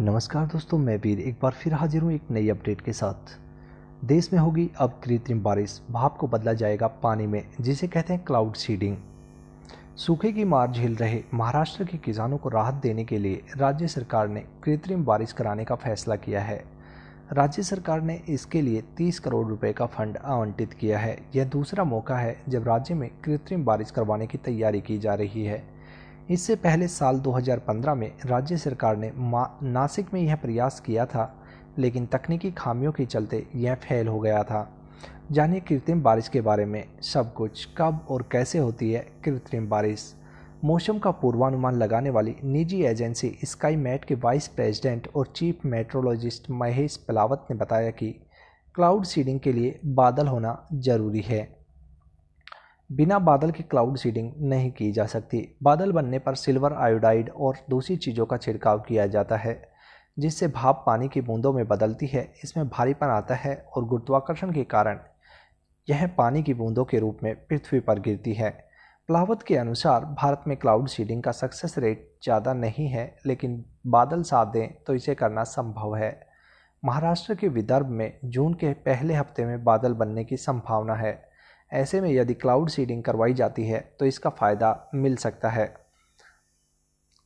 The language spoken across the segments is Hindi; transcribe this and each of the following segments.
नमस्कार दोस्तों, मैं वीर एक बार फिर हाजिर हूँ एक नई अपडेट के साथ। देश में होगी अब कृत्रिम बारिश। भाप को बदला जाएगा पानी में, जिसे कहते हैं क्लाउड सीडिंग सूखे की मार झेल रहे महाराष्ट्र के किसानों को राहत देने के लिए राज्य सरकार ने कृत्रिम बारिश कराने का फैसला किया है। राज्य सरकार ने इसके लिए 30 करोड़ रुपए का फंड आवंटित किया है। यह दूसरा मौका है जब राज्य में कृत्रिम बारिश करवाने की तैयारी की जा रही है। इससे पहले साल 2015 में राज्य सरकार ने नासिक में यह प्रयास किया था, लेकिन तकनीकी खामियों के चलते यह फेल हो गया था। जानिए कृत्रिम बारिश के बारे में सब कुछ, कब और कैसे होती है कृत्रिम बारिश। मौसम का पूर्वानुमान लगाने वाली निजी एजेंसी स्काई मैट के वाइस प्रेसिडेंट और चीफ मेट्रोलॉजिस्ट महेश पलावत ने बताया कि क्लाउड सीडिंग के लिए बादल होना ज़रूरी है। बिना बादल के क्लाउड सीडिंग नहीं की जा सकती। बादल बनने पर सिल्वर आयोडाइड और दूसरी चीज़ों का छिड़काव किया जाता है, जिससे भाप पानी की बूंदों में बदलती है। इसमें भारीपन आता है और गुरुत्वाकर्षण के कारण यह पानी की बूंदों के रूप में पृथ्वी पर गिरती है। प्लावत के अनुसार भारत में क्लाउड सीडिंग का सक्सेस रेट ज़्यादा नहीं है, लेकिन बादल साथ दें तो इसे करना संभव है। महाराष्ट्र के विदर्भ में जून के पहले हफ़्ते में बादल बनने की संभावना है। ऐसे में यदि क्लाउड सीडिंग करवाई जाती है तो इसका फ़ायदा मिल सकता है।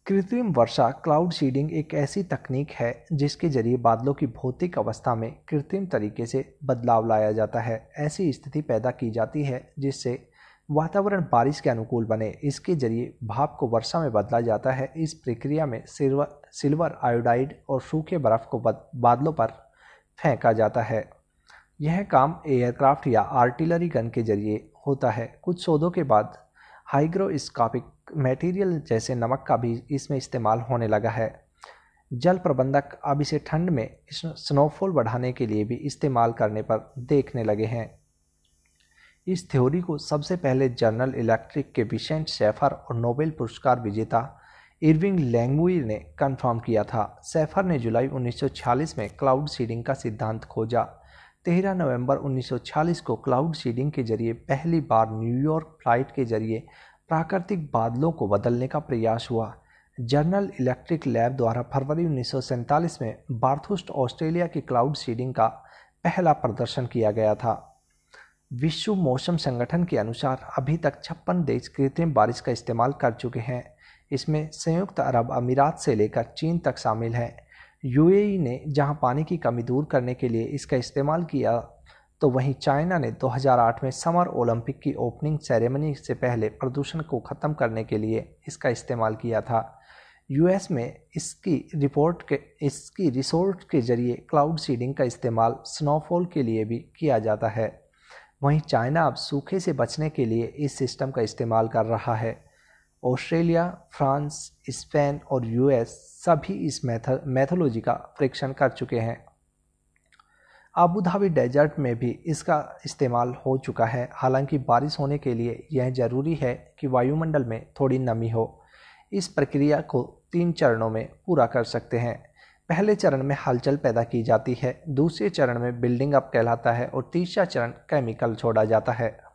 कृत्रिम वर्षा क्लाउड सीडिंग एक ऐसी तकनीक है, जिसके ज़रिए बादलों की भौतिक अवस्था में कृत्रिम तरीके से बदलाव लाया जाता है। ऐसी स्थिति पैदा की जाती है, जिससे वातावरण बारिश के अनुकूल बने। इसके ज़रिए भाप को वर्षा में बदला जाता है। इस प्रक्रिया में सिल्वर सिल्वर आयोडाइड और सूखे बर्फ़ को बादलों पर फेंका जाता है। यह काम एयरक्राफ्ट या आर्टिलरी गन के ज़रिए होता है। कुछ शोधों के बाद हाइग्रोस्कोपिक मटेरियल जैसे नमक का भी इसमें इस्तेमाल होने लगा है। जल प्रबंधक अब इसे ठंड में स्नोफॉल बढ़ाने के लिए भी इस्तेमाल करने पर देखने लगे हैं। इस थ्योरी को सबसे पहले जर्नल इलेक्ट्रिक के विशेंट शेफर और नोबेल पुरस्कार विजेता इरविंग लैंगुई ने कंफर्म किया था। सेफर ने जुलाई 1946 में क्लाउड सीडिंग का सिद्धांत खोजा। 13 नवंबर 1940 को क्लाउड सीडिंग के ज़रिए पहली बार न्यूयॉर्क फ़्लाइट के ज़रिए प्राकृतिक बादलों को बदलने का प्रयास हुआ। जर्नल इलेक्ट्रिक लैब द्वारा फरवरी उन्नीस सौ सैंतालीस में बार्थुस्ट, ऑस्ट्रेलिया की क्लाउड सीडिंग का पहला प्रदर्शन किया गया था। विश्व मौसम संगठन के अनुसार अभी तक छप्पन देश कृत्रिम बारिश का इस्तेमाल कर चुके हैं। इसमें संयुक्त अरब अमीरात से लेकर चीन तक शामिल हैं। यूएई ने जहाँ पानी की कमी दूर करने के लिए इसका इस्तेमाल किया तो वहीं चाइना ने 2008 में समर ओलंपिक की ओपनिंग सेरेमनी से पहले प्रदूषण को ख़त्म करने के लिए इसका इस्तेमाल किया था। यूएस में इसकी रिपोर्ट के, इसकी रिसोर्ट के ज़रिए क्लाउड सीडिंग का इस्तेमाल स्नोफॉल के लिए भी किया जाता है। वहीं चाइना अब सूखे से बचने के लिए इस सिस्टम का इस्तेमाल कर रहा है। ऑस्ट्रेलिया, फ्रांस, स्पेन और यूएस सभी इस मैथ, मैथोलॉजी का परीक्षण कर चुके हैं। आबू धाबी डेजर्ट में भी इसका इस्तेमाल हो चुका है। हालाँकि बारिश होने के लिए यह ज़रूरी है कि वायुमंडल में थोड़ी नमी हो। इस प्रक्रिया को तीन चरणों में पूरा कर सकते हैं। पहले चरण में हलचल पैदा की जाती है, दूसरे चरण में बिल्डिंग अप कहलाता है और तीसरा चरण केमिकल छोड़ा जाता है।